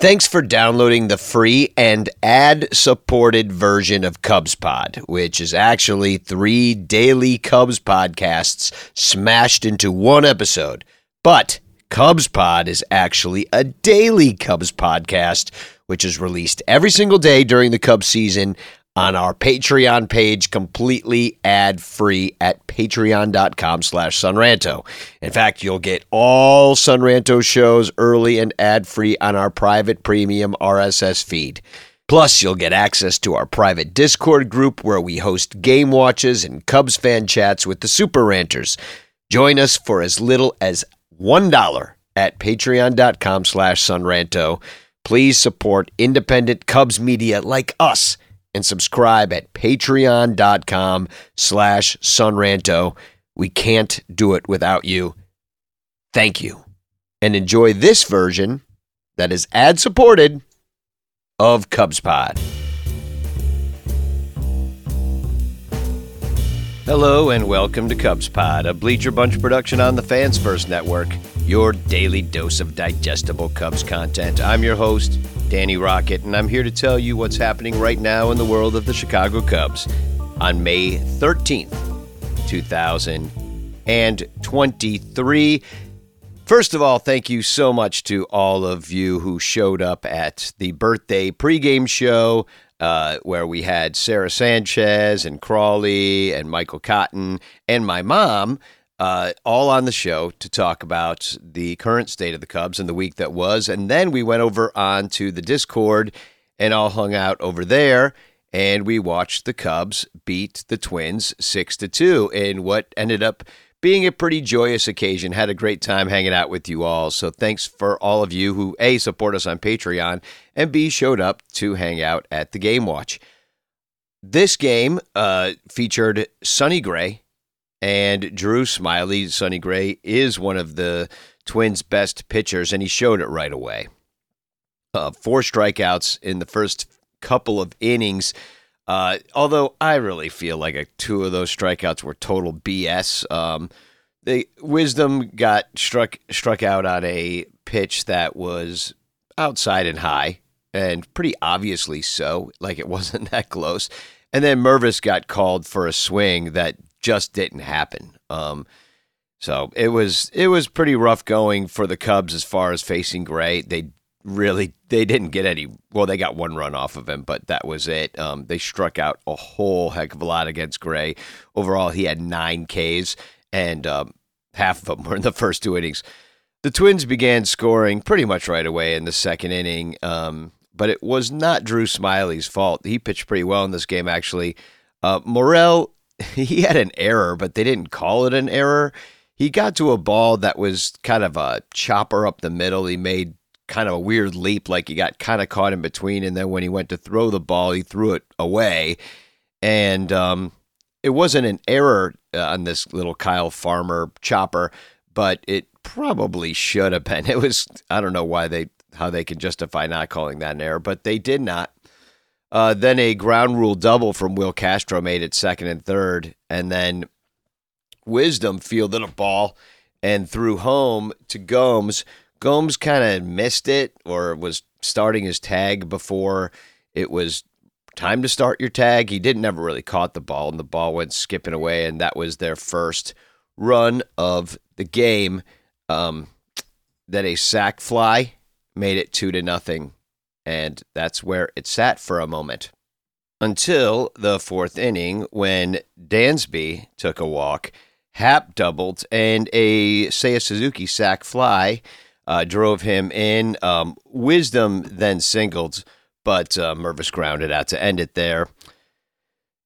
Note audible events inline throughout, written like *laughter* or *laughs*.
Thanks for downloading the free and ad-supported version of Cubs Pod, which is actually three daily Cubs podcasts smashed into one episode. But Cubs Pod is actually a daily Cubs podcast, which is released every single day during the Cubs season on our Patreon page, completely ad-free at patreon.com slash sonranto. In fact, you'll get all Sonranto shows early and ad-free on our private premium RSS feed. Plus, you'll get access to our private Discord group where we host game watches and Cubs fan chats with the Super Ranters. Join us for as little as $1 at patreon.com slash sonranto. Please support independent Cubs media like us and subscribe at patreon.com slash sonranto. We can't do it without you. Thank you. And enjoy this version that is ad supported of Cubs Pod. Hello and welcome to Cubs Pod, a Bleacher Bunch production on the Fans First Network, your daily dose of digestible Cubs content. I'm your host, Danny Rocket, and I'm here to tell you what's happening right now in the world of the Chicago Cubs on May 13th, 2023. First of all, thank you so much to all of you who showed up at the birthday pregame show uh, where we had Sarah Sanchez and Crawley and Michael Cotton and my mom uh, all on the show to talk about the current state of the Cubs and the week that was. And then we went over on to the Discord and all hung out over there. And we watched the Cubs beat the Twins six to two in what ended up being a pretty joyous occasion. Had a great time hanging out with you all. So thanks for all of you who A, support us on Patreon, and B, showed up to hang out at the Game Watch. This game uh, featured Sonny Gray and Drew Smyly, Sonny Gray is one of the Twins' best pitchers, and he showed it right away. Uh, four strikeouts in the first couple of innings. Uh, although I really feel like a, two of those strikeouts were total BS. Um, the wisdom got struck struck out on a pitch that was outside and high, and pretty obviously so. Like it *laughs* wasn't that close. And then Mervis got called for a swing that just didn't happen. Um, so it was it was pretty rough going for the Cubs as far as facing Gray. They really they didn't get any well they got one run off of him but that was it um, they struck out a whole heck of a lot against gray overall he had nine ks and um, half of them were in the first two innings the twins began scoring pretty much right away in the second inning um, but it was not drew Smyly's fault he pitched pretty well in this game actually uh, morel *laughs* he had an error but they didn't call it an error he got to a ball that was kind of a chopper up the middle he made kind of a weird leap, like he got kind of caught in between. And then when he went to throw the ball, he threw it away. And um, it wasn't an error uh, on this little Kyle Farmer chopper, but it probably should have been. *laughs* It was, I don't know why they, how they can justify not calling that an error, but they did not. Uh, then a ground rule double from Willi Castro made it second and third. And then Wisdom fielded a ball and threw home to Gomes Gomes kind of missed it or was starting his tag before it was time to start your tag. He didn't never really caught the ball, and the ball went skipping away, and that was their first run of the game. Um, then a sac fly made it two to nothing, and that's where it sat for a moment until the fourth inning when Dansby took a walk, Happ doubled, and a Seiya Suzuki sac fly uh, drove him in. Um, Wisdom then singled, but uh, Mervis grounded out to end it there.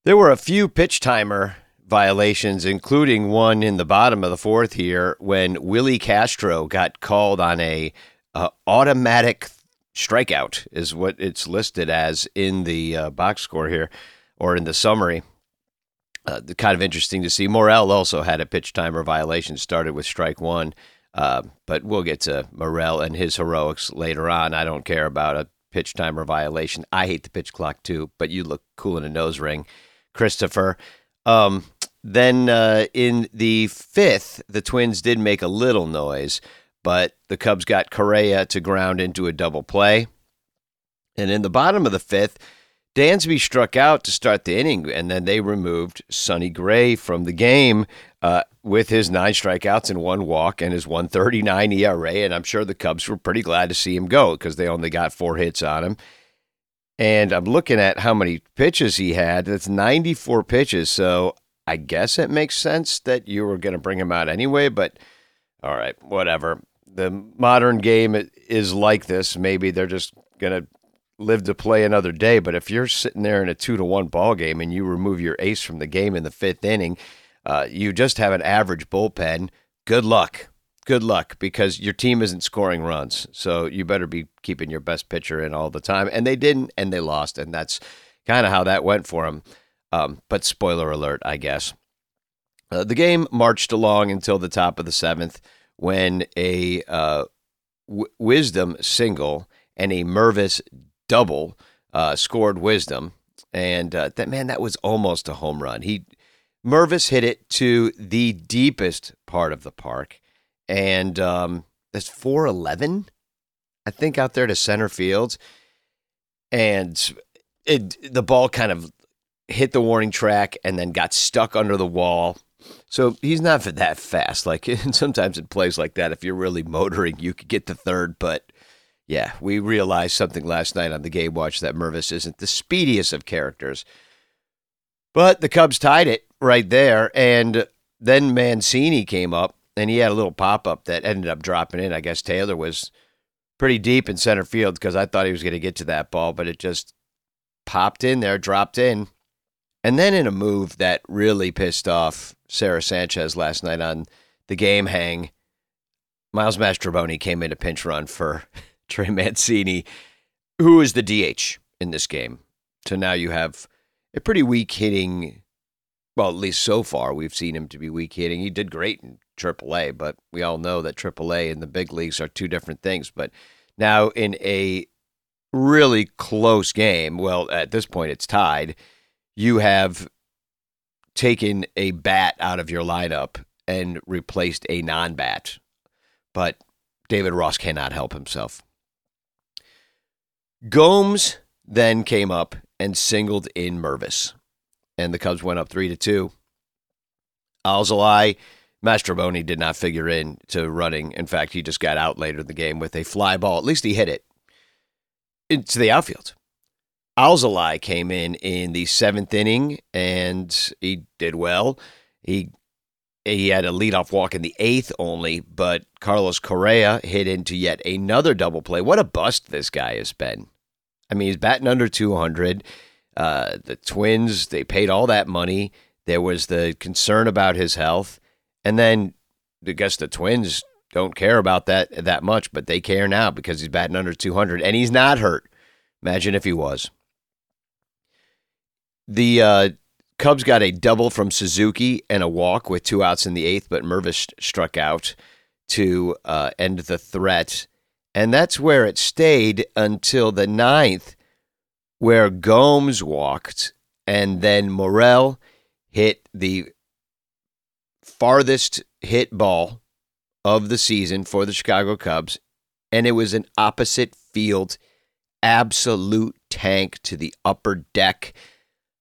There were a few pitch timer violations, including one in the bottom of the fourth here when Willi Castro got called on a uh, automatic strikeout, is what it's listed as in the uh, box score here or in the summary. Uh, kind of interesting to see. Morel also had a pitch timer violation, started with strike one. Uh, but we'll get to Morel and his heroics later on. I don't care about a pitch timer violation. I hate the pitch clock too, but you look cool in a nose ring, Christopher. Um, then uh, in the fifth, the Twins did make a little noise, but the Cubs got Correa to ground into a double play. And in the bottom of the fifth, Dansby struck out to start the inning, and then they removed Sonny Gray from the game uh, with his nine strikeouts and one walk and his 139 ERA. And I'm sure the Cubs were pretty glad to see him go because they only got four hits on him. And I'm looking at how many pitches he had. That's 94 pitches. So I guess it makes sense that you were going to bring him out anyway. But all right, whatever. The modern game is like this. Maybe they're just going to live to play another day. But if you're sitting there in a two to one ball game and you remove your ace from the game in the fifth inning, uh, you just have an average bullpen. Good luck. Good luck because your team isn't scoring runs. So you better be keeping your best pitcher in all the time. And they didn't, and they lost. And that's kind of how that went for them. Um, but spoiler alert, I guess. Uh, the game marched along until the top of the seventh when a uh, w- Wisdom single and a Mervis double uh, scored Wisdom, and uh, that man that was almost a home run. He Mervis hit it to the deepest part of the park, and um, that's four eleven, I think, out there to center field, and it the ball kind of hit the warning track and then got stuck under the wall. So he's not that fast. Like *laughs* sometimes it plays like that. If you're really motoring, you could get to third, but yeah, we realized something last night on the game watch that Mervis isn't the speediest of characters. But the Cubs tied it right there. And then Mancini came up and he had a little pop up that ended up dropping in. I guess Taylor was pretty deep in center field because I thought he was going to get to that ball, but it just popped in there, dropped in. And then in a move that really pissed off Sarah Sanchez last night on the game hang, Miles Mastrobuoni came in a pinch run for *laughs* Trey Mancini, who is the DH in this game. So now you have a pretty weak hitting. Well, at least so far, we've seen him to be weak hitting. He did great in AAA, but we all know that AAA and the big leagues are two different things. But now in a really close game, well, at this point it's tied, you have taken a bat out of your lineup and replaced a non bat. But David Ross cannot help himself. Gomes then came up and singled in Mervis, and the Cubs went up three to two. Alzolay, Mastrobuoni did not figure in to running. In fact, he just got out later in the game with a fly ball. At least he hit it into the outfield. Alzolay came in in the seventh inning and he did well. He he had a leadoff walk in the eighth only, but Carlos Correa hit into yet another double play. What a bust this guy has been. I mean, he's batting under 200. Uh, the Twins, they paid all that money. There was the concern about his health. And then I guess the Twins don't care about that that much, but they care now because he's batting under 200 and he's not hurt. Imagine if he was. The uh, Cubs got a double from Suzuki and a walk with two outs in the eighth, but Mervis struck out to uh, end the threat. And that's where it stayed until the ninth, where Gomes walked and then Morel hit the farthest hit ball of the season for the Chicago Cubs. And it was an opposite field, absolute tank to the upper deck.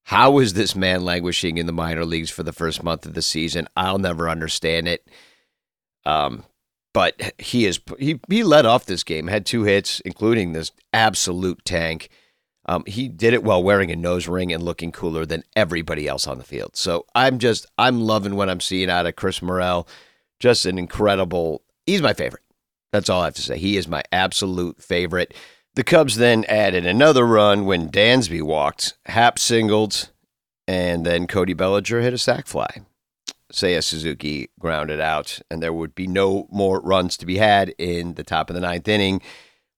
How is this man languishing in the minor leagues for the first month of the season? I'll never understand it. Um, but he is he he led off this game, had two hits, including this absolute tank. Um, he did it while wearing a nose ring and looking cooler than everybody else on the field. So I'm just I'm loving what I'm seeing out of Chris Morel. Just an incredible. He's my favorite. That's all I have to say. He is my absolute favorite. The Cubs then added another run when Dansby walked. Happ singled, and then Cody Bellinger hit a sac fly. Seiya Suzuki grounded out, and there would be no more runs to be had in the top of the ninth inning.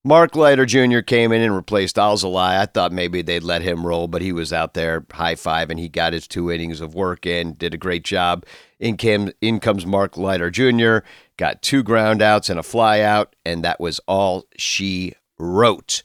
Mark Leiter Jr. came in and replaced Alzolay. I thought maybe they'd let him roll, but he was out there high five and he got his two innings of work in, did a great job. In, came, in comes Mark Leiter Jr., got two ground outs and a fly out, and that was all she wrote.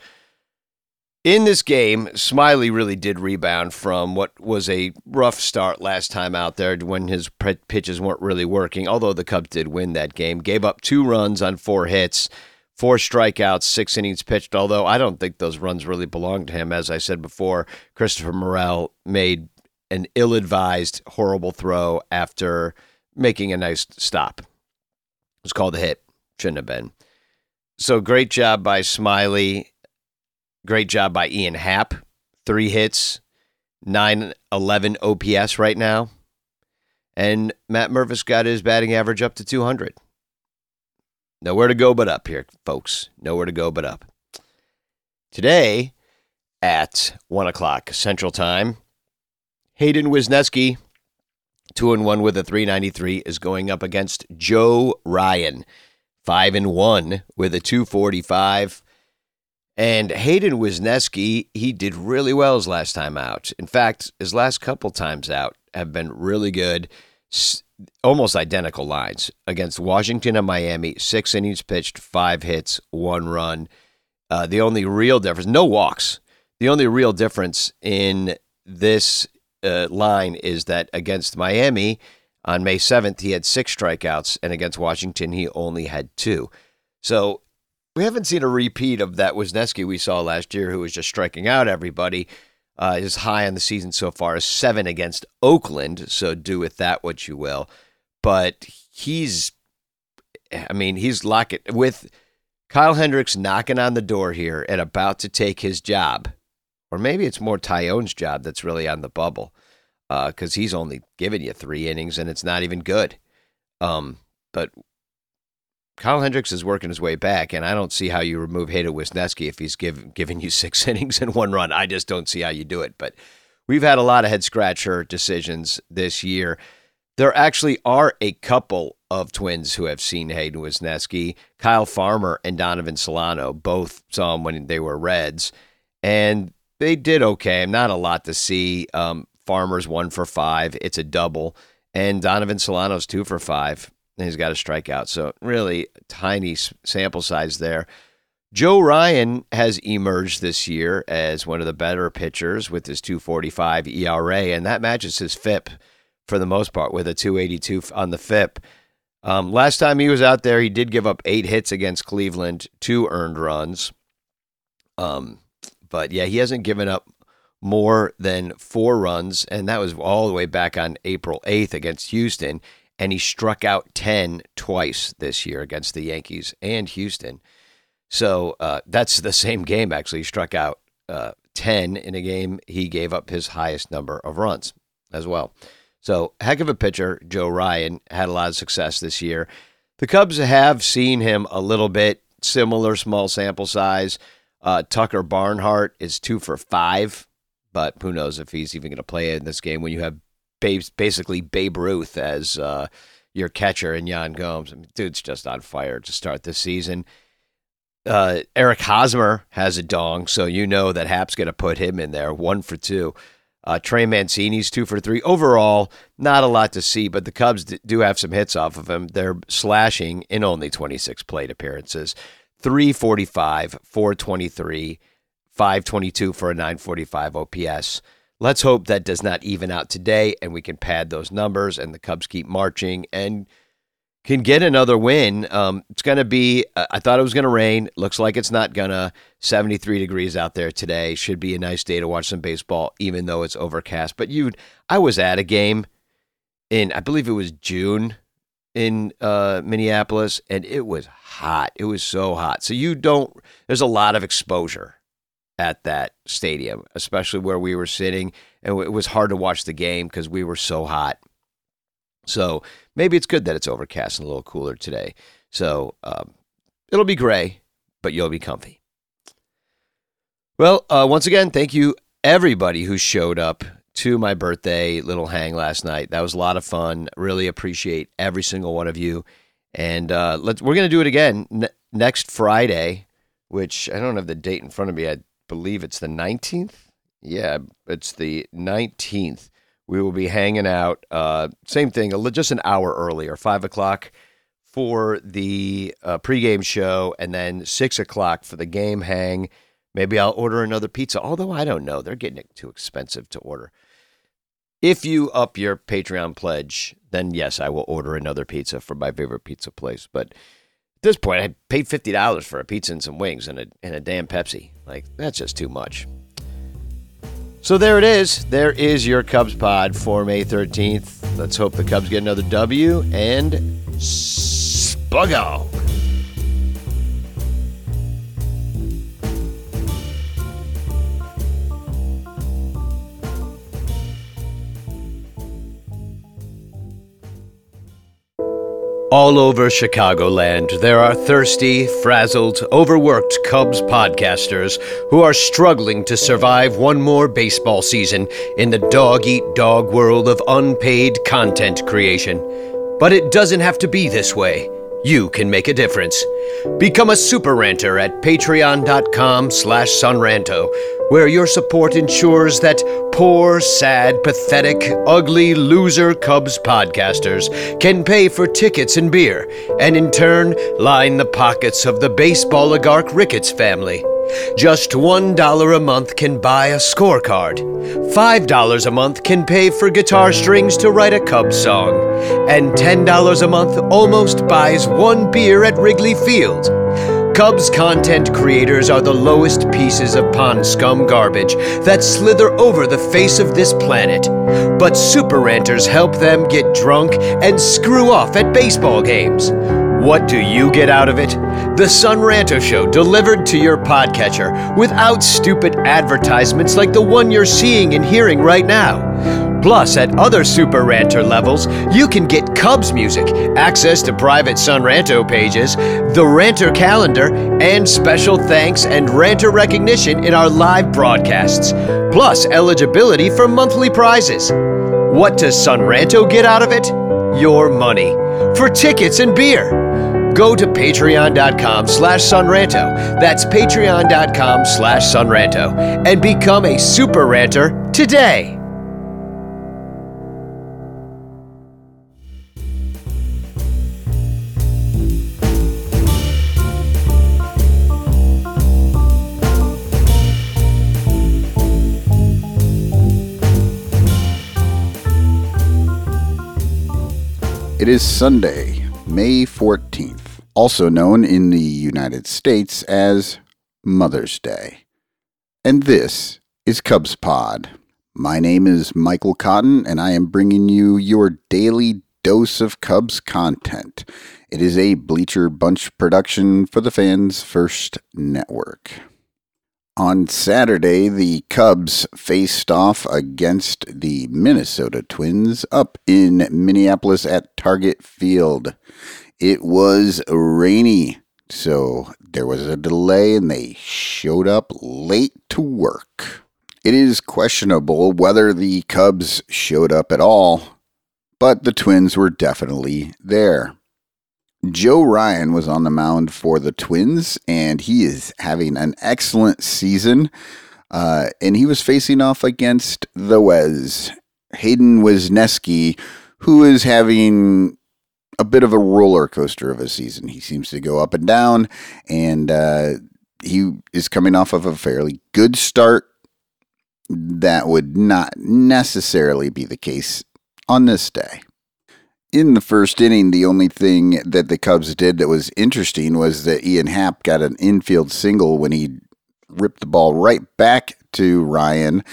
In this game, Smyly really did rebound from what was a rough start last time out there when his pitches weren't really working, although the Cubs did win that game. Gave up two runs on four hits four strikeouts, six innings pitched. Although I don't think those runs really belong to him. As I said before, Christopher Morel made an ill advised, horrible throw after making a nice stop. It was called a hit. Shouldn't have been. So great job by Smyly. Great job by Ian Happ. Three hits, 911 OPS right now. And Matt Mervis got his batting average up to 200. Nowhere to go but up here, folks. Nowhere to go but up. Today at 1 o'clock Central Time, Hayden Wesneski, 2 and 1 with a 393, is going up against Joe Ryan, 5 and 1 with a 245. And Hayden Wesneski, he did really well his last time out. In fact, his last couple times out have been really good almost identical lines against Washington and Miami. Six innings pitched, five hits, one run. Uh, the only real difference, no walks. The only real difference in this uh, line is that against Miami on May 7th, he had six strikeouts, and against Washington, he only had two. So we haven't seen a repeat of that Wesneski we saw last year, who was just striking out everybody. Uh, his high on the season so far is seven against Oakland, so do with that what you will. But he's, I mean, he's locking with Kyle Hendricks knocking on the door here and about to take his job, or maybe it's more Taillon's job that's really on the bubble, because uh, he's only given you three innings and it's not even good. Um, but Kyle Hendricks is working his way back, and I don't see how you remove Hayden Wesneski if he's give, giving you *laughs* six innings and one run. I just don't see how you do it. But we've had a lot of head scratcher decisions this year. There actually are a couple of twins who have seen Hayden Wesneski. Kyle Farmer and Donovan Solano both saw him when they were Reds, and they did okay. Not a lot to see. Um, Farmer's one for five. It's a double. And Donovan Solano's two for five and he's got a strikeout. So really tiny sample size there. Joe Ryan has emerged this year as one of the better pitchers with his 245 ERA, and that matches his FIP for the most part with a 282 on the FIP. Um, last time he was out there, he did give up eight hits against Cleveland, two earned runs. Um, but yeah, he hasn't given up more than four runs, and that was all the way back on April 8th against Houston and he struck out 10 twice this year against the Yankees and Houston. So uh, that's the same game, actually. He struck out uh, 10 in a game. He gave up his highest number of runs as well. So, heck of a pitcher. Joe Ryan had a lot of success this year. The Cubs have seen him a little bit, similar small sample size. Uh, Tucker Barnhart is two for five, but who knows if he's even going to play in this game when you have basically Babe Ruth as uh, your catcher in Yan Gomes. I mean, dude's just on fire to start this season. Uh, Eric Hosmer has a dong, so you know that Hap's going to put him in there, one for two. Uh, Trey Mancini's two for three. Overall, not a lot to see, but the Cubs do have some hits off of him. They're slashing in only 26 plate appearances 345, 423, 522 for a 945 OPS. Let's hope that does not even out today and we can pad those numbers and the Cubs keep marching and can get another win. Um, it's going to be, uh, I thought it was going to rain. Looks like it's not going to. 73 degrees out there today. Should be a nice day to watch some baseball, even though it's overcast. But you, I was at a game in, I believe it was June, in uh, Minneapolis, and it was hot. It was so hot. So you don't. There's a lot of exposure at that stadium, especially where we were sitting, and it was hard to watch the game because we were so hot. So maybe it's good that it's overcast and a little cooler today. So um, it'll be gray, but you'll be comfy. Well, uh, once again, thank you everybody who showed up to my birthday little hang last night. That was a lot of fun. Really appreciate every single one of you. And uh, let's we're gonna do it again next Friday, which I don't have the date in front of me. I believe it's the nineteenth. Yeah, it's the nineteenth. We will be hanging out. Uh, same thing, just an hour earlier, five o'clock for the uh, pregame show, and then six o'clock for the game hang. Maybe I'll order another pizza, although I don't know. They're getting it too expensive to order. If you up your Patreon pledge, then yes, I will order another pizza from my favorite pizza place. But this point, I paid fifty dollars for a pizza and some wings and a and a damn Pepsi. Like that's just too much. So there it is. There is your Cubs pod for May 13th. Let's hope the Cubs get another W and spuggo. All over Chicagoland, there are thirsty, frazzled, overworked Cubs podcasters who are struggling to survive one more baseball season in the dog eat dog world of unpaid content creation. But it doesn't have to be this way. You can make a difference. Become a super ranter at patreon.com slash sonranto, where your support ensures that poor, sad, pathetic, ugly, loser Cubs podcasters can pay for tickets and beer, and in turn line the pockets of the baseball oligarch Ricketts family. Just $1 a month can buy a scorecard. $5 a month can pay for guitar strings to write a Cubs song. And $10 a month almost buys one beer at Wrigley Field. Cubs content creators are the lowest pieces of pond scum garbage that slither over the face of this planet. But super ranters help them get drunk and screw off at baseball games. What do you get out of it? The Son Ranto Show delivered to your podcatcher without stupid advertisements like the one you're seeing and hearing right now. Plus, at other Super Ranter levels, you can get Cubs music, access to private Son Ranto pages, the Ranter calendar, and special thanks and Ranter recognition in our live broadcasts, plus eligibility for monthly prizes. What does Son Ranto get out of it? Your money. For tickets and beer go to patreon.com slash sonranto. That's patreon.com slash sonranto. And become a super ranter today. It is Sunday, May 14th, also known in the United States as Mother's Day. And this is Cubs Pod. My name is Michael Cotton, and I am bringing you your daily dose of Cubs content. It is a Bleacher Bunch production for the Fans First Network. On Saturday, the Cubs faced off against the Minnesota Twins up in Minneapolis at Target Field. It was rainy, so there was a delay and they showed up late to work. It is questionable whether the Cubs showed up at all, but the Twins were definitely there. Joe Ryan was on the mound for the Twins, and he is having an excellent season. Uh, and he was facing off against the Wes, Hayden Wesneski, who is having a bit of a roller coaster of a season. He seems to go up and down, and uh, he is coming off of a fairly good start. That would not necessarily be the case on this day in the first inning, the only thing that the Cubs did that was interesting was that Ian Happ got an infield single when he ripped the ball right back to Ryan.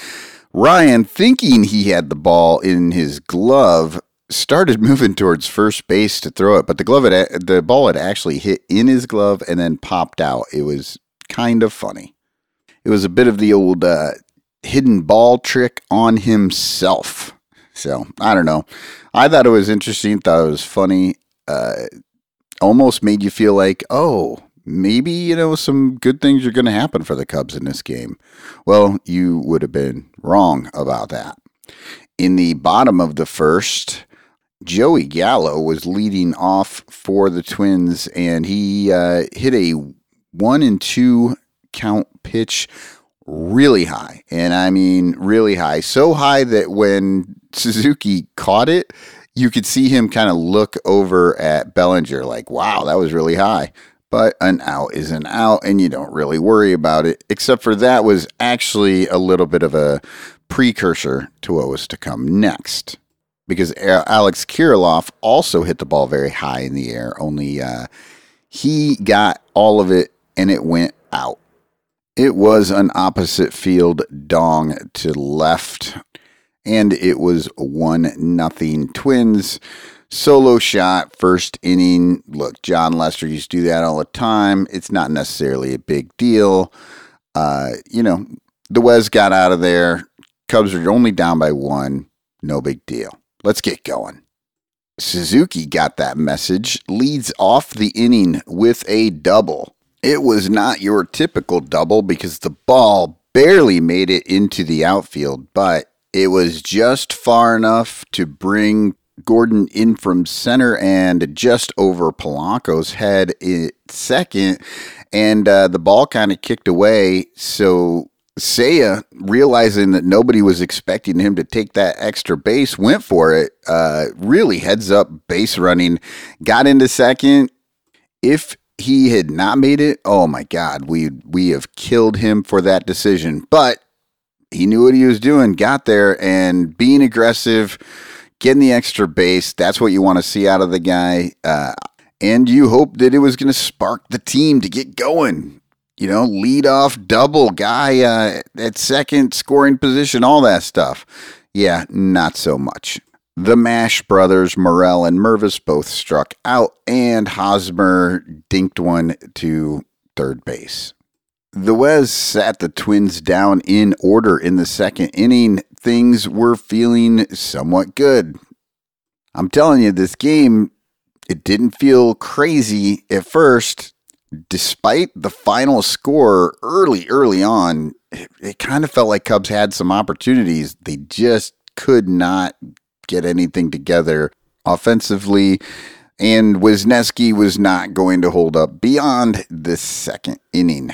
Ryan, thinking he had the ball in his glove, started moving towards first base to throw it, but the glove had, the ball had actually hit in his glove and then popped out. It was kind of funny. It was a bit of the old uh, hidden ball trick on himself. So I don't know. I thought it was interesting. Thought it was funny. Uh, almost made you feel like, oh, maybe you know some good things are going to happen for the Cubs in this game. Well, you would have been wrong about that. In the bottom of the first, Joey Gallo was leading off for the Twins, and he uh, hit a one and two count pitch really high. And I mean, really high. So high that when Suzuki caught it, you could see him kind of look over at Bellinger like, wow, that was really high. But an out is an out, and you don't really worry about it, except for that was actually a little bit of a precursor to what was to come next. Because Alex Kirilloff also hit the ball very high in the air, only uh, he got all of it and it went out. It was an opposite field dong to left, and it was one nothing Twins. Solo shot, first inning. Look, Jon Lester used to do that all the time. It's not necessarily a big deal. Uh, you know, the Wes got out of there. Cubs are only down by one. No big deal. Let's get going. Suzuki got that message, leads off the inning with a double. It was not your typical double because the ball barely made it into the outfield, but it was just far enough to bring Gordon in from center and just over Polanco's head second. And uh, the ball kind of kicked away. So Seiya, realizing that nobody was expecting him to take that extra base, went for it. Uh, really heads up base running, got into second. If he had not made it, oh my God, we we have killed him for that decision. But he knew what he was doing, got there, and being aggressive, getting the extra base. That's what you want to see out of the guy. Uh, and you hope that it was going to spark the team to get going. You know, lead off double guy uh, at second scoring position, all that stuff. Yeah, not so much. The Mash brothers, Morel and Mervis, both struck out, and Hosmer dinked one to third base. The Wes sat the Twins down in order in the second inning. Things were feeling somewhat good. I'm telling you, this game, it didn't feel crazy at first. Despite the final score early, early on, it, it kind of felt like Cubs had some opportunities. They just could not get anything together offensively. And Wesneski was not going to hold up beyond the second inning.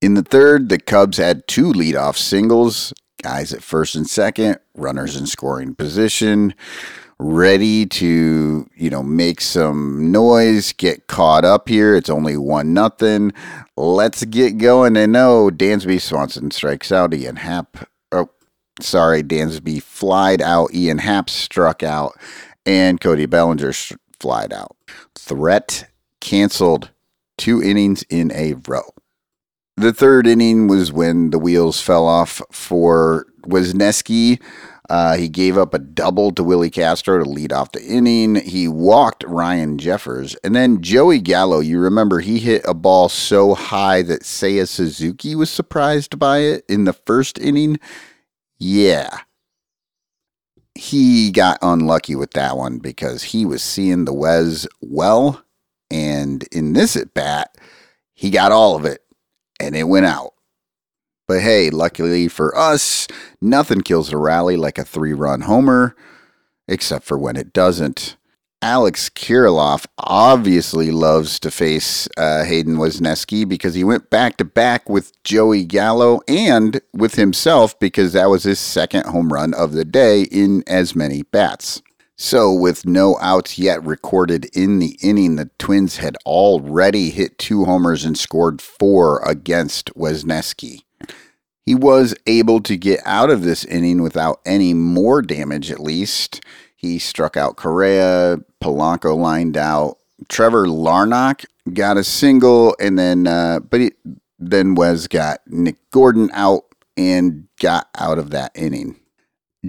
In the third, the Cubs had two leadoff singles, guys at first and second, runners in scoring position, ready to, you know, make some noise, get caught up here. It's only one nothing. Let's get going. And no, Dansby Swanson strikes out. Ian Happ Oh, sorry, Dansby flied out. Ian Happ struck out, and Cody Bellinger sh- flied out. Threat canceled two innings in a row. The third inning was when the wheels fell off for Wesneski. Uh, he gave up a double to Willi Castro to lead off the inning. He walked Ryan Jeffers. And then Joey Gallo, you remember he hit a ball so high that Seiya Suzuki was surprised by it in the first inning. Yeah. He got unlucky with that one because he was seeing the Wes well. And in this at bat, he got all of it and it went out. But hey, luckily for us, nothing kills a rally like a three run homer, except for when it doesn't. Alex Kirilloff obviously loves to face uh, Hayden Wesneski because he went back to back with Joey Gallo and with himself because that was his second home run of the day in as many bats. So, with no outs yet recorded in the inning, the Twins had already hit two homers and scored four against Wesneski. He was able to get out of this inning without any more damage, at least. He struck out Correa. Polanco lined out. Trevor Larnach got a single, and then uh, but he, then Wes got Nick Gordon out and got out of that inning.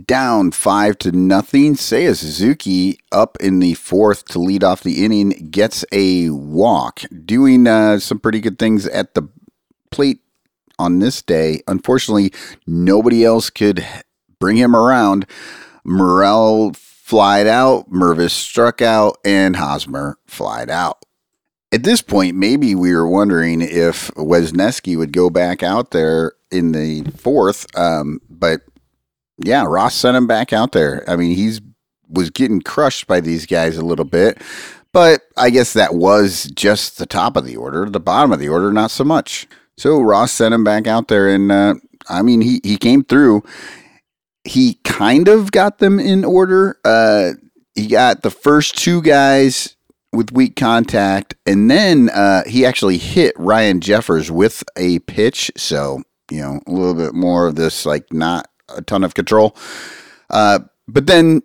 down five to nothing. Seiya Suzuki up in the fourth to lead off the inning gets a walk, doing uh, some pretty good things at the plate on this day. Unfortunately, nobody else could bring him around. Morel flied out, Mervis struck out, and Hosmer flied out. At this point, maybe we were wondering if Wesneski would go back out there in the fourth, um, but yeah, Ross sent him back out there. I mean, he's was getting crushed by these guys a little bit, but I guess that was just the top of the order. The bottom of the order, not so much. So Ross sent him back out there, and uh, I mean, he he came through. He kind of got them in order. Uh, he got the first two guys with weak contact, and then uh, he actually hit Ryan Jeffers with a pitch. So you know, a little bit more of this like not a ton of control. Uh, but then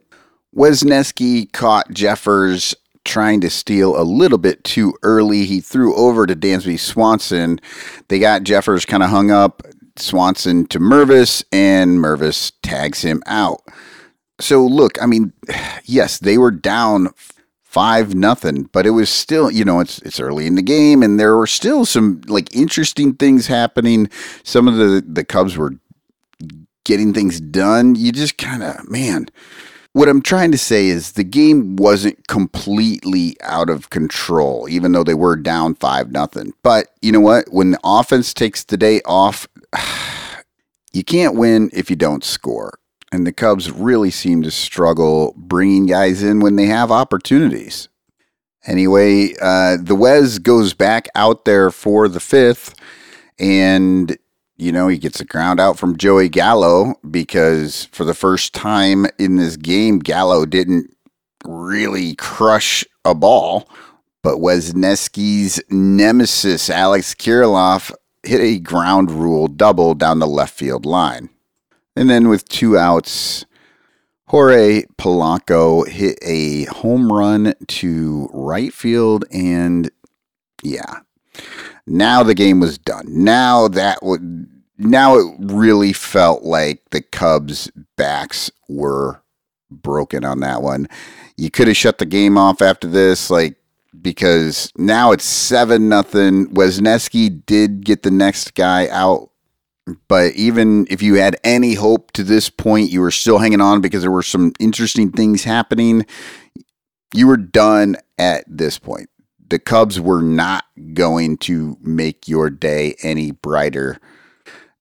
Wesneski caught Jeffers trying to steal a little bit too early. He threw over to Dansby Swanson. They got Jeffers kind of hung up. Swanson to Mervis, and Mervis tags him out. So look, I mean, *sighs* yes, they were down five nothing, but it was still, you know, it's it's early in the game, and there were still some like interesting things happening. Some of the the Cubs were getting things done. You just kind of, man, what I'm trying to say is the game wasn't completely out of control, even though they were down five nothing. But you know what? When the offense takes the day off, *sighs* you can't win if you don't score. And the Cubs really seem to struggle bringing guys in when they have opportunities. Anyway, uh, the Wes goes back out there for the fifth, and you know, he gets a ground out from Joey Gallo because for the first time in this game, Gallo didn't really crush a ball. But Wesneski's nemesis, Alex Kirilloff, hit a ground rule double down the left field line. And then with two outs, Jorge Polanco hit a home run to right field. And yeah, now the game was done. Now that would now it really felt like the Cubs backs were broken on that one. You could have shut the game off after this, like because now it's seven nothing. Wesneski did get the next guy out, but even if you had any hope to this point, you were still hanging on because there were some interesting things happening. You were done at this point the Cubs were not going to make your day any brighter.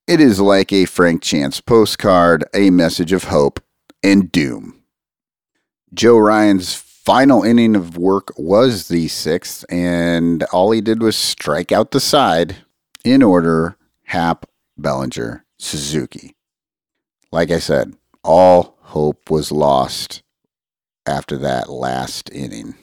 It is like a Frank Chance postcard, a message of hope and doom. Joe Ryan's final inning of work was the sixth, and all he did was strike out the side in order Happ, Bellinger, Suzuki. Like I said, all hope was lost after that last inning.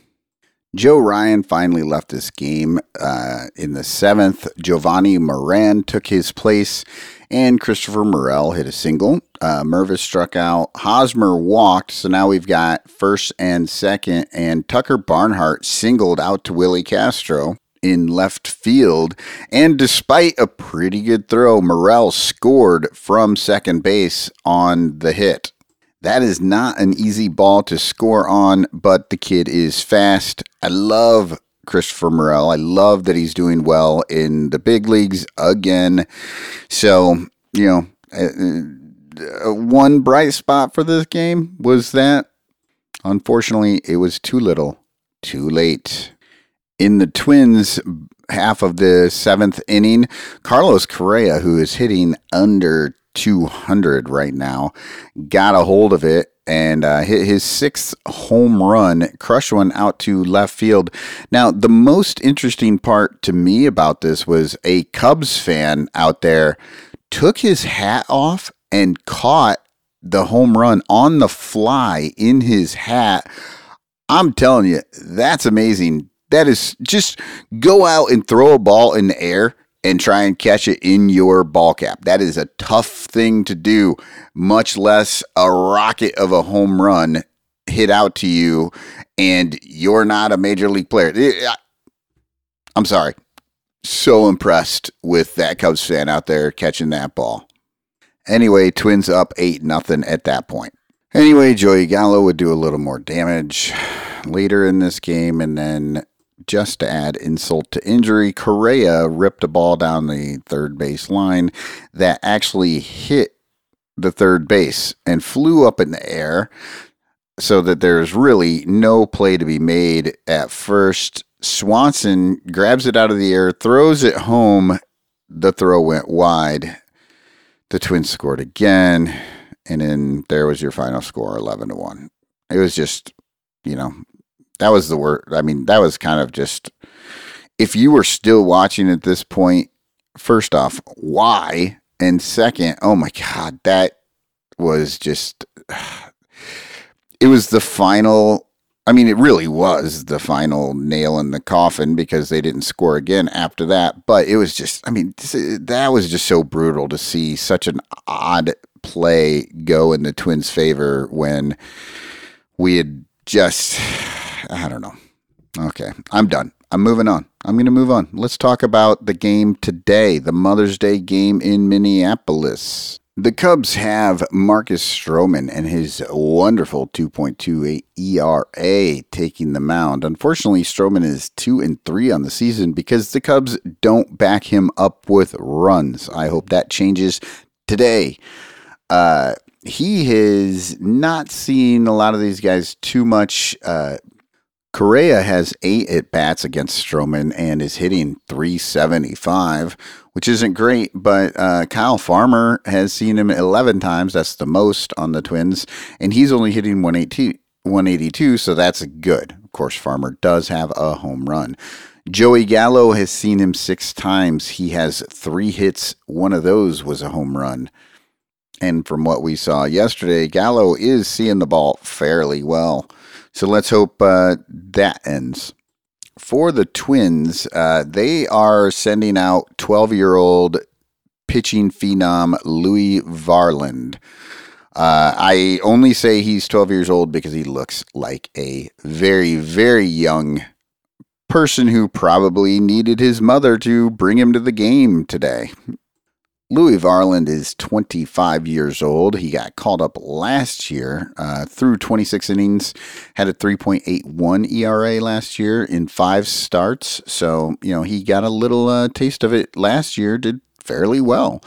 Joe Ryan finally left this game uh, in the seventh. Jovani Moran took his place, and Christopher Morel hit a single. Uh, Mervis struck out. Hosmer walked, so now we've got first and second, and Tucker Barnhart singled out to Willi Castro in left field. And despite a pretty good throw, Morel scored from second base on the hit. That is not an easy ball to score on, but the kid is fast. I love Christopher Morel. I love that he's doing well in the big leagues again. So, you know, uh, uh, one bright spot for this game was that unfortunately it was too little, too late. In the Twins half of the seventh inning, Carlos Correa, who is hitting under 200 right now. Got a hold of it and uh, hit his sixth home run, crush one out to left field. Now, the most interesting part to me about this was a Cubs fan out there took his hat off and caught the home run on the fly in his hat. I'm telling you, that's amazing. That is just go out and throw a ball in the air and try and catch it in your ball cap. That is a tough thing to do, much less a rocket of a home run hit out to you and you're not a major league player. Eh, I'm sorry. So impressed with that Cubs fan out there catching that ball. Anyway, Twins up 8 nothing at that point. Anyway, Joey Gallo would do a little more damage later in this game, and then just to add insult to injury, Correa ripped a ball down the third base line that actually hit the third base and flew up in the air so that there's really no play to be made at first. Swanson grabs it out of the air, throws it home. The throw went wide. The Twins scored again, and then there was your final score, eleven to one. It was just, you know, that was the word. I mean, that was kind of just. If you were still watching at this point, first off, why? And second, oh my God, that was just *sighs* it was the final I mean, it really was the final nail in the coffin because they didn't score again after that. But it was just, I mean, that was just so brutal to see such an odd play go in the Twins' favor when we had just, I don't know. Okay, I'm done. I'm moving on. I'm going to move on. Let's talk about the game today, the Mother's Day game in Minneapolis. The Cubs have Marcus Stroman and his wonderful 2.28 ERA taking the mound. Unfortunately, Stroman is 2 and 3 on the season because the Cubs don't back him up with runs. I hope that changes today. Uh, he has not seen a lot of these guys too much. Uh, Correa has eight at bats against Stroman and is hitting 375 which isn't great. But uh, Kyle Farmer has seen him 11 times. That's the most on the Twins. And he's only hitting 182, 182 so that's good. Of course, Farmer does have a home run. Joey Gallo has seen him six times. He has three hits. One of those was a home run. And from what we saw yesterday, Gallo is seeing the ball fairly well. So let's hope uh, that ends for the Twins, uh, they are sending out 12 year old pitching phenom Louis Varland. Uh, I only say he's 12 years old because he looks like a very, very young person who probably needed his mother to bring him to the game today. Louis Varland is 25 years old. He got called up last year uh, through 26 innings, had a 3.81 ERA last year in five starts. So, you know, he got a little uh, taste of it last year, did fairly well.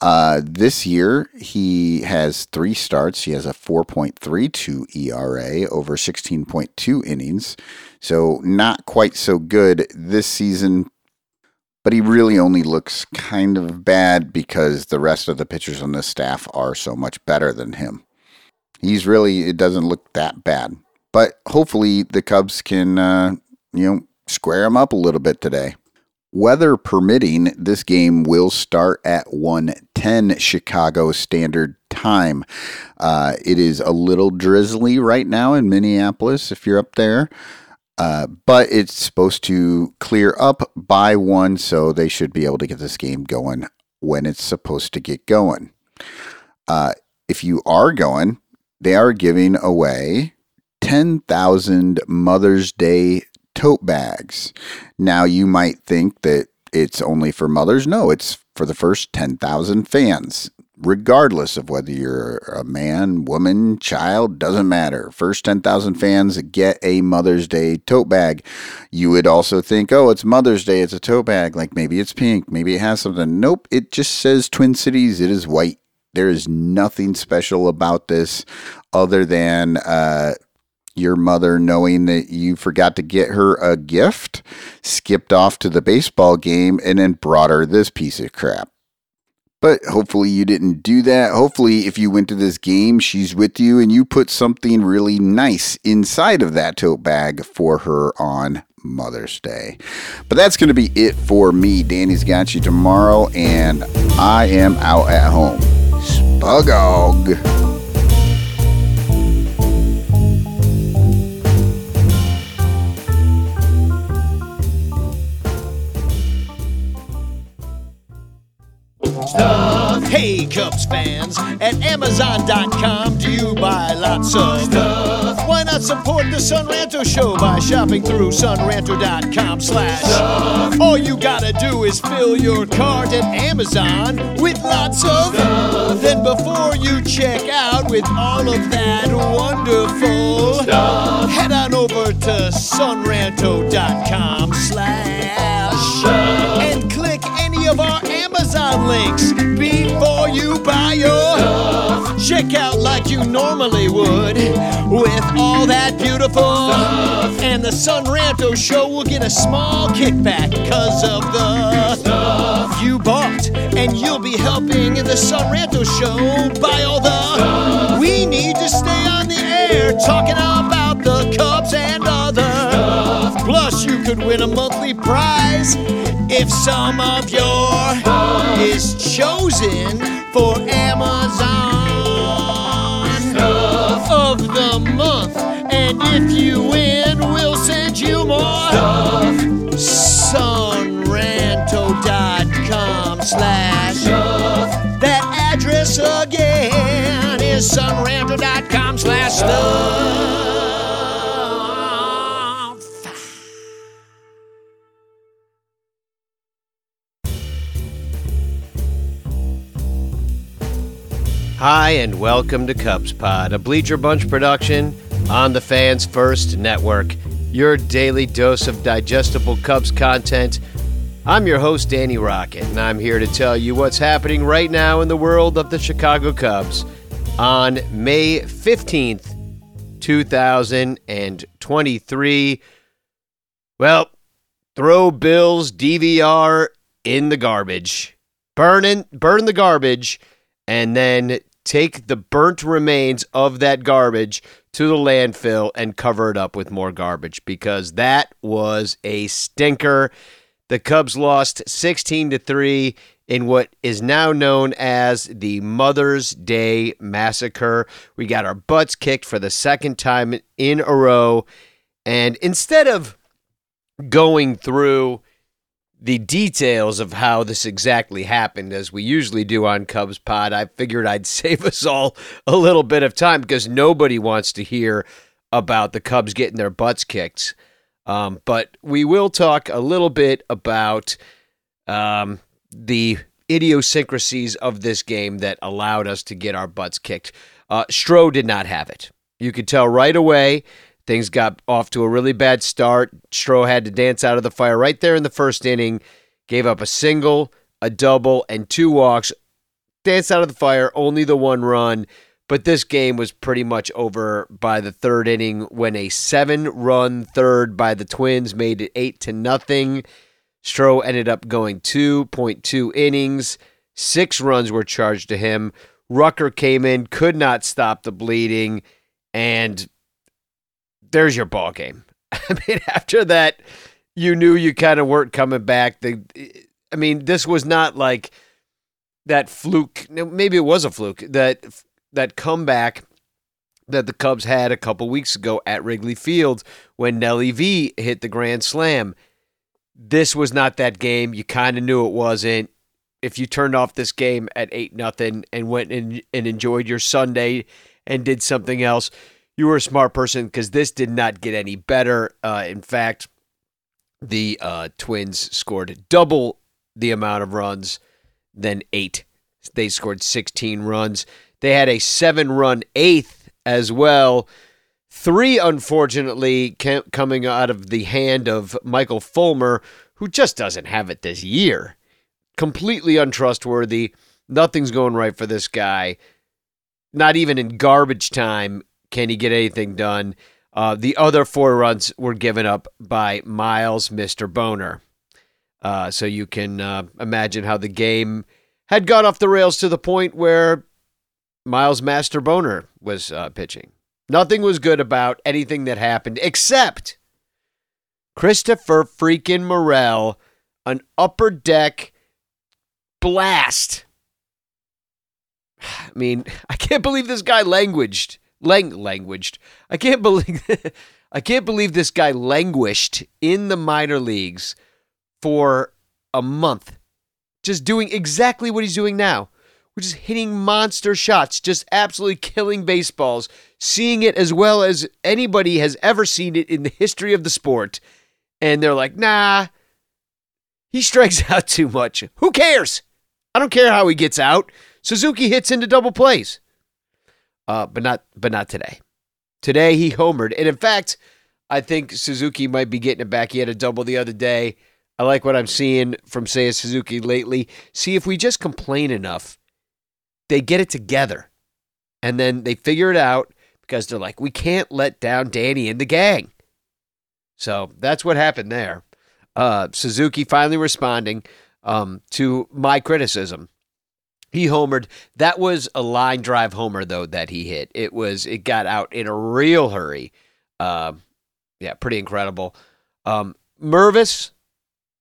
Uh, this year, he has three starts. He has a 4.32 ERA over 16.2 innings. So, not quite so good this season but he really only looks kind of bad because the rest of the pitchers on the staff are so much better than him. He's really, it doesn't look that bad. But hopefully the Cubs can, uh, you know, square him up a little bit today. Weather permitting, this game will start at 1:10 Chicago Standard Time. Uh, it is a little drizzly right now in Minneapolis if you're up there. Uh, but it's supposed to clear up by one, so they should be able to get this game going when it's supposed to get going. Uh, if you are going, they are giving away 10,000 Mother's Day tote bags. Now, you might think that it's only for mothers. No, it's for the first 10,000 fans regardless of whether you're a man, woman, child, doesn't matter. First 10,000 fans get a Mother's Day tote bag. You would also think, oh, it's Mother's Day, it's a tote bag. Like maybe it's pink, maybe it has something. Nope, it just says Twin Cities, it is white. There is nothing special about this other than uh, your mother knowing that you forgot to get her a gift, skipped off to the baseball game, and then brought her this piece of crap. But hopefully you didn't do that. Hopefully, if you went to this game, she's with you and you put something really nice inside of that tote bag for her on Mother's Day. But that's going to be it for me. Danny's got you tomorrow, and I am out at home. Spugog. Stuff. Hey, Cubs fans, at Amazon.com do you buy lots of stuff? Why not support the Son Ranto Show by shopping through sonranto.com slash All you gotta do is fill your cart at Amazon with lots of stuff. Then before you check out with all of that wonderful stuff, head on over to sonranto.com slash and click any of our Amazon links before you buy your stuff. Check out like you normally would with all that beautiful stuff. And the Sonranto show will get a small kickback because of the stuff you bought. And you'll be helping in the Sonranto show buy all the stuff. We need to stay on the air talking about the Cubs and could win a monthly prize if some of your is chosen for Amazon Stuff. of the month. And if you win, we'll send you more stuff. Sonranto.com slash That address again is sonranto.com slash stuff. Hi, and welcome to Cubs Pod, a Bleacher Bunch production on the Fans First Network. Your daily dose of digestible Cubs content. I'm your host, Danny Rocket, and I'm here to tell you what's happening right now in the world of the Chicago Cubs on May 15th, 2023. Well, throw Bill's DVR in the garbage. Burn, in, burn the garbage and then take the burnt remains of that garbage to the landfill and cover it up with more garbage because that was a stinker. The Cubs lost 16 to 3 in what is now known as the Mother's Day Massacre. We got our butts kicked for the second time in a row. And instead of going through the details of how this exactly happened, as we usually do on Cubs Pod, I figured I'd *laughs* save us all a little bit of time because nobody wants to hear about the Cubs getting their butts kicked. Um, but we will talk a little bit about um, the idiosyncrasies of this game that allowed us to get our butts kicked. Uh, Stroh did not have it. You could tell right away things got off to a really bad start. Stroh had to dance out of the fire right there in the first inning, gave up a single, a double, and two walks. Danced out of the fire, only the one run. But this game was pretty much over by the third inning when a seven-run third by the Twins made it eight to nothing. Stroh ended up going 2.2 innings. Six runs were charged to him. Rucker came in, could not stop the bleeding, and there's your ball game. *laughs* I mean, after that, you knew you kind of weren't coming back. The, I mean, this was not like that fluke. Maybe it was a fluke that that comeback that the Cubs had a couple weeks ago at Wrigley Field when Nelly V hit the grand slam. This was not that game. You kind of knew it wasn't. If you turned off this game at eight nothing and went and, and enjoyed your Sunday and did something else, you were a smart person because this did not get any better. Uh, in fact, the uh, Twins scored double the amount of runs than eight. They scored 16 runs. They had a seven run eighth as well. Three, unfortunately, coming out of the hand of Michael Fulmer, who just doesn't have it this year. Completely untrustworthy. Nothing's going right for this guy. Not even in garbage time can he get anything done? Uh, the other four runs were given up by Miles, Mastrobuoni. Uh, so you can uh, imagine how the game had got off the rails to the point where Miles Mastrobuoni was uh, pitching. Nothing was good about anything that happened except Christopher freaking Morel, an upper deck blast. *sighs* I mean, *sighs* I can't believe this guy languaged lang- languaged. I can't *laughs* believe I can't believe this guy languished in the minor leagues for a month, just doing exactly what he's doing now, which is hitting monster shots, just absolutely killing baseballs, seeing it as well as anybody has ever seen it in the history of the sport. And they're like, nah, he strikes *laughs* out too much. Who cares? I don't care how he gets out. Suzuki hits into double plays. Uh, but not but not today. Today he homered, and in fact, I think Suzuki might be getting it back. He had a double the other day. I like what I'm seeing from Seiya Suzuki lately. See if we just complain enough, they get it together, and then they figure it out because they're like, we can't let down Danny and the gang. So that's what happened there. Uh, Suzuki finally responding um, to my criticism. He homered. That was a line drive homer though that he hit. It was it got out in a real hurry. Uh, yeah, pretty incredible. Um, Mervis,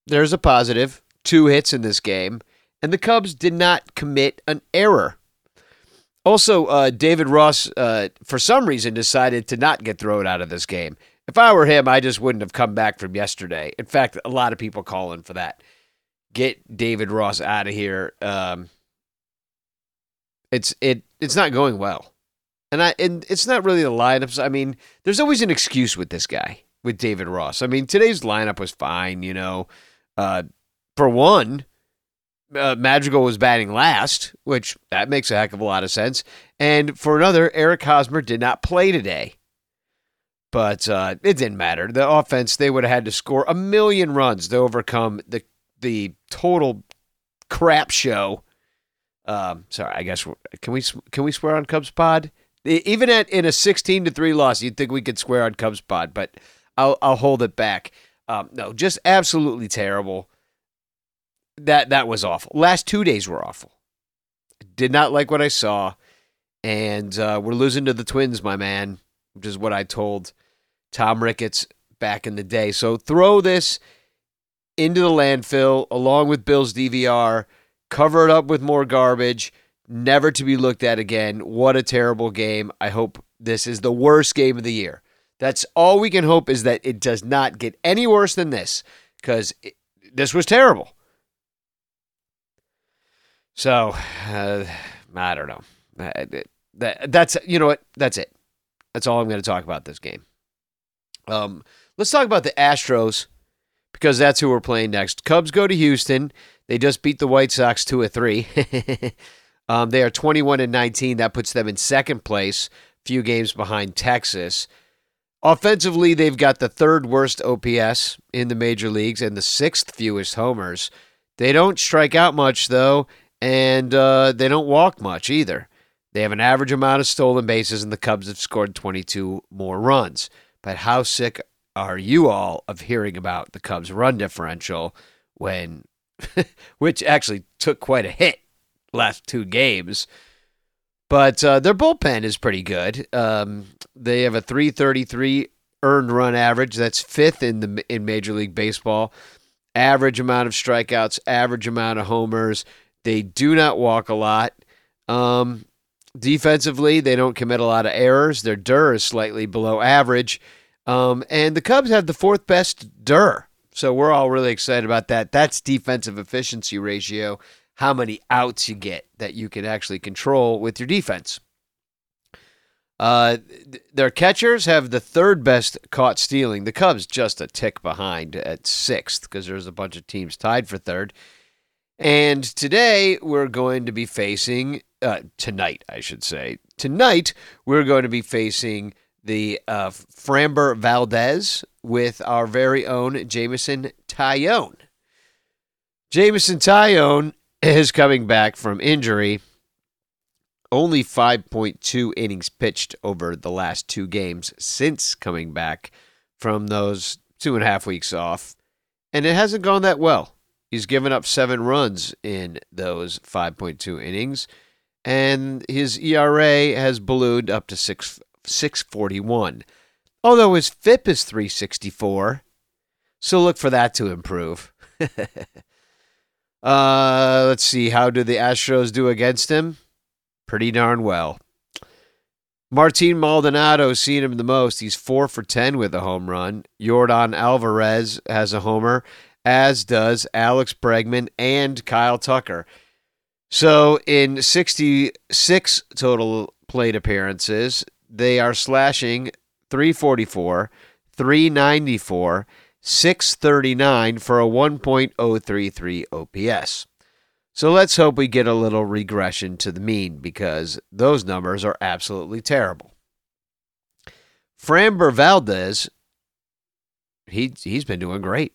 there's a positive. Two hits in this game, and the Cubs did not commit an error. Also, uh, David Ross, uh, for some reason, decided to not get thrown out of this game. If I were him, I just wouldn't have come back from yesterday. In fact, a lot of people calling for that. Get David Ross out of here. Um, it's it it's not going well, and I and it's not really the lineups. I mean, there's always an excuse with this guy with David Ross. I mean, today's lineup was fine. You know, uh, for one, uh, Madrigal was batting last, which that makes a heck of a lot of sense. And for another, Eric Hosmer did not play today. But uh, it didn't matter. The offense, they would have had to score a million runs to overcome the the total crap show. Um, sorry, I guess can we can we swear on Cubs Pod? Even at in a sixteen to three loss, you'd think we could swear on Cubs Pod, but I'll I'll hold it back. Um, no, just absolutely terrible. That that was awful. Last two days were awful. Did not like what I saw, and uh, we're losing to the Twins, my man, which is what I told Tom Ricketts back in the day. So throw this into the landfill along with Bill's DVR, cover it up with more garbage, never to be looked at again. What a terrible game. I hope this is the worst game of the year. That's all we can hope is that it does not get any worse than this because this was terrible. So, uh, I don't know. Uh, that, that's, you know what? That's it. That's all I'm going to talk about this game. Um, let's talk about the Astros because that's who we're playing next. Cubs go to Houston. They just beat the White Sox 2 or 3. *laughs* um, they are 21 and 19. That puts them in second place, few games behind Texas. Offensively, they've got the third worst OPS in the major leagues and the sixth fewest homers. They don't strike out much, though, and uh, they don't walk much either. They have an average amount of stolen bases, and the Cubs have scored 22 more runs. But how sick are you all of hearing about the Cubs' run differential when, *laughs* which actually took quite a hit last two games? But uh, their bullpen is pretty good. Um, they have a 333 earned run average. That's fifth in the in Major League Baseball. Average amount of strikeouts, average amount of homers. They do not walk a lot. Um, defensively, they don't commit a lot of errors. Their DER is slightly below average. Um, and the Cubs have the fourth best DER. So we're all really excited about that. That's defensive efficiency ratio, how many outs you get that you can actually control with your defense. Uh, their catchers have the third best caught stealing. The Cubs just a tick behind at sixth because there's a bunch of teams tied for third. And today we're going to be facing, uh, tonight, I should say, tonight we're going to be facing the uh, Framber Valdez with our very own Jameson Taillon. Jameson Taillon is coming back from injury. Only 5.2 innings pitched over the last two games since coming back from those two and a half weeks off. And it hasn't gone that well. He's given up seven runs in those 5.2 innings, and his ERA has ballooned up to six 641. Although his FIP is 364. So look for that to improve. *laughs* uh, let's see. How do the Astros do against him? Pretty darn well. Martin Maldonado seen him the most. He's four for 10 with a home run. Yordan Alvarez has a homer, as does Alex Bregman and Kyle Tucker. So in 66 total plate appearances, they are slashing 344, 394, 639 for a 1.033 OPS. So let's hope we get a little regression to the mean because those numbers are absolutely terrible. Framber Valdez, he, he's been doing great.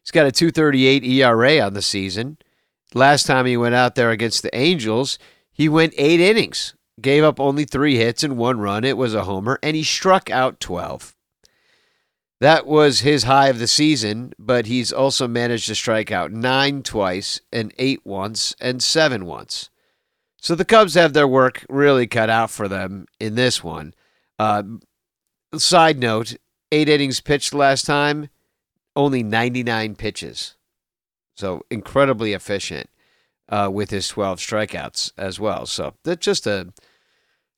He's got a 238 ERA on the season. Last time he went out there against the Angels, he went eight innings, gave up only three hits and one run. It was a homer, and he struck out 12. That was his high of the season, but he's also managed to strike out nine twice and eight once and seven once. So the Cubs have their work really cut out for them in this one. Uh, side note eight innings pitched last time, only 99 pitches. So incredibly efficient uh, with his 12 strikeouts as well. So that's just a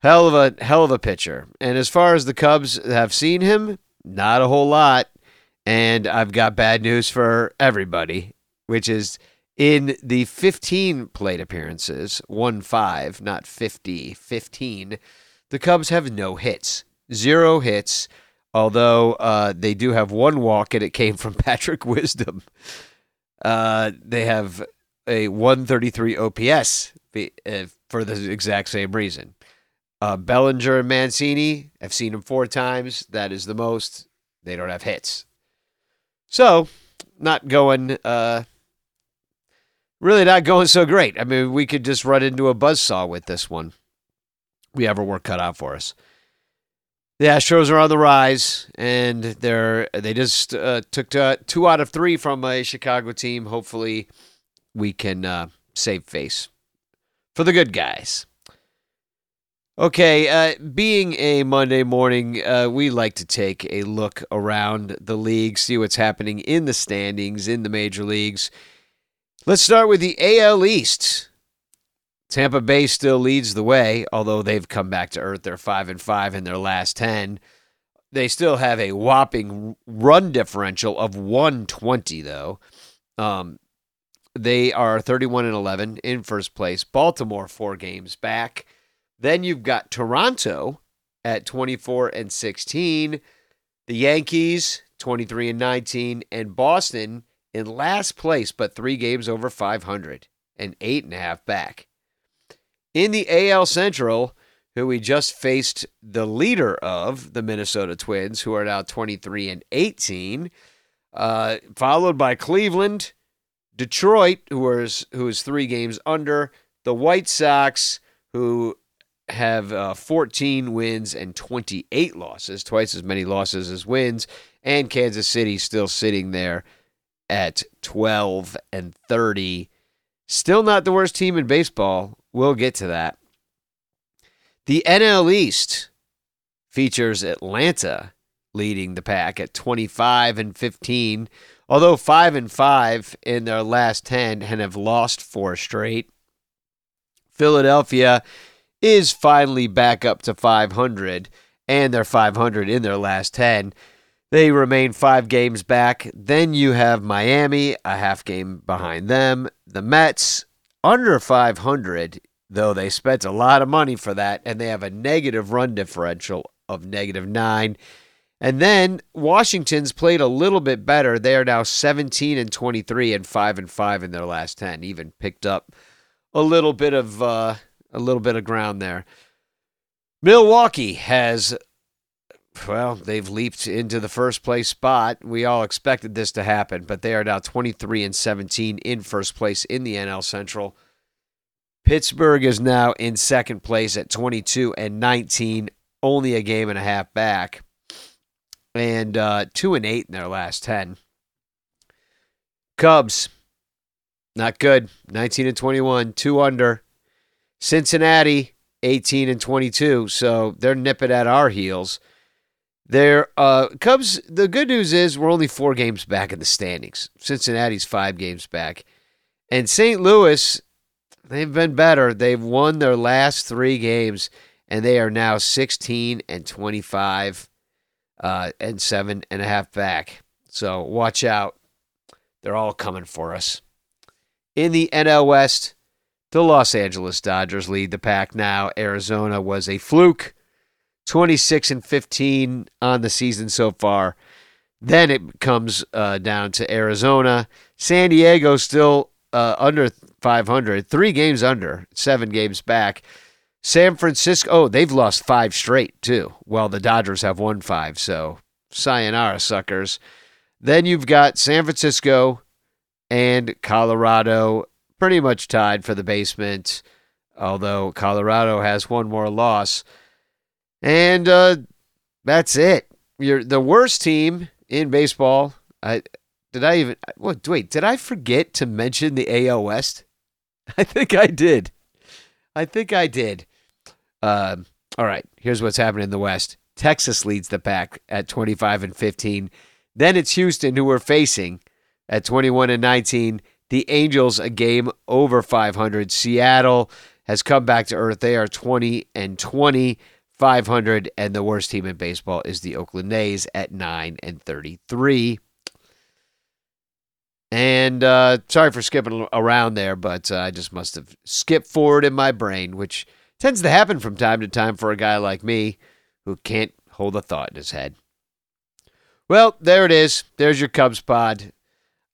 hell of a hell of a pitcher. And as far as the Cubs have seen him, not a whole lot. And I've got bad news for everybody, which is in the 15 plate appearances, 1 5, not 50, 15, the Cubs have no hits. Zero hits, although uh, they do have one walk, and it came from *laughs* Patrick Wisdom. Uh, they have a 133 OPS uh, for the exact same reason. Uh, Bellinger and Mancini, I've seen them four times. That is the most. They don't have hits. So, not going, uh, really not going so great. I mean, we could just run into a buzzsaw with this one. We have our work cut out for us. The Astros are on the rise, and they're they just uh, took uh, two out of three from a Chicago team. Hopefully, we can uh, save face for the good guys. Okay, uh, being a Monday morning, uh, we like to take a look around the league, see what's happening in the standings in the major leagues. Let's start with the AL East. Tampa Bay still leads the way, although they've come back to earth. They're five and five in their last ten. They still have a whopping run differential of 120, though. Um, they are 31 and 11 in first place. Baltimore four games back. Then you've got Toronto at 24 and 16, the Yankees 23 and 19, and Boston in last place, but three games over 500 and eight and a half back. In the AL Central, who we just faced the leader of, the Minnesota Twins, who are now 23 and 18, uh, followed by Cleveland, Detroit, who is who is three games under, the White Sox, who have uh, 14 wins and 28 losses, twice as many losses as wins, and Kansas City still sitting there at 12 and 30. Still not the worst team in baseball. We'll get to that. The NL East features Atlanta leading the pack at 25 and 15, although 5 and 5 in their last 10 and have lost four straight. Philadelphia is finally back up to 500, and they're 500 in their last 10. They remain five games back. Then you have Miami, a half game behind them. The Mets, under 500, though they spent a lot of money for that, and they have a negative run differential of negative nine. And then Washington's played a little bit better. They are now 17 and 23 and 5 and 5 in their last 10. Even picked up a little bit of uh, a little bit of ground there. Milwaukee has, well, they've leaped into the first place spot. We all expected this to happen, but they are now 23 and 17 in first place in the NL Central. Pittsburgh is now in second place at 22 and 19, only a game and a half back, and uh, two and eight in their last 10. Cubs, not good. 19 and 21, two under. Cincinnati, 18 and 22, so they're nipping at our heels. Their uh, Cubs. The good news is we're only four games back in the standings. Cincinnati's five games back, and St. Louis. They've been better. They've won their last three games, and they are now 16 and 25, uh, and seven and a half back. So watch out. They're all coming for us. In the NL West, the Los Angeles Dodgers lead the pack now. Arizona was a fluke. 26 and 15 on the season so far. Then it comes uh, down to Arizona. San Diego still uh, under 500, three games under, seven games back. San Francisco, oh, they've lost five straight too. Well, the Dodgers have won five, so sayonara, suckers. Then you've got San Francisco and Colorado pretty much tied for the basement, although Colorado has one more loss. And uh, that's it. You're the worst team in baseball. I did I even what, wait? Did I forget to mention the AL West? *laughs* I think I did. I think I did. Uh, all right, here's what's happening in the West. Texas leads the pack at 25 and 15. Then it's Houston who we're facing at 21 and 19. The Angels a game over 500. Seattle has come back to earth. They are 20 and 20, 500, and the worst team in baseball is the Oakland A's at 9 and 33. And uh, sorry for skipping around there, but uh, I just must have skipped forward in my brain, which Tends to happen from time to time for a guy like me who can't hold a thought in his head. Well, there it is. There's your Cubs pod.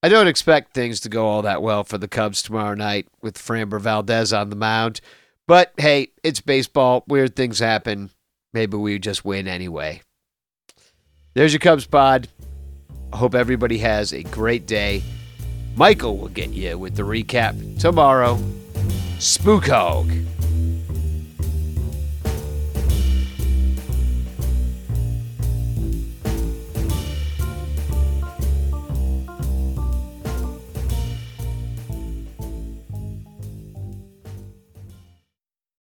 I don't expect things to go all that well for the Cubs tomorrow night with Framber Valdez on the mound. But hey, it's baseball. Weird things happen. Maybe we just win anyway. There's your Cubs pod. I hope everybody has a great day. Michael will get you with the recap tomorrow. Spook Hog.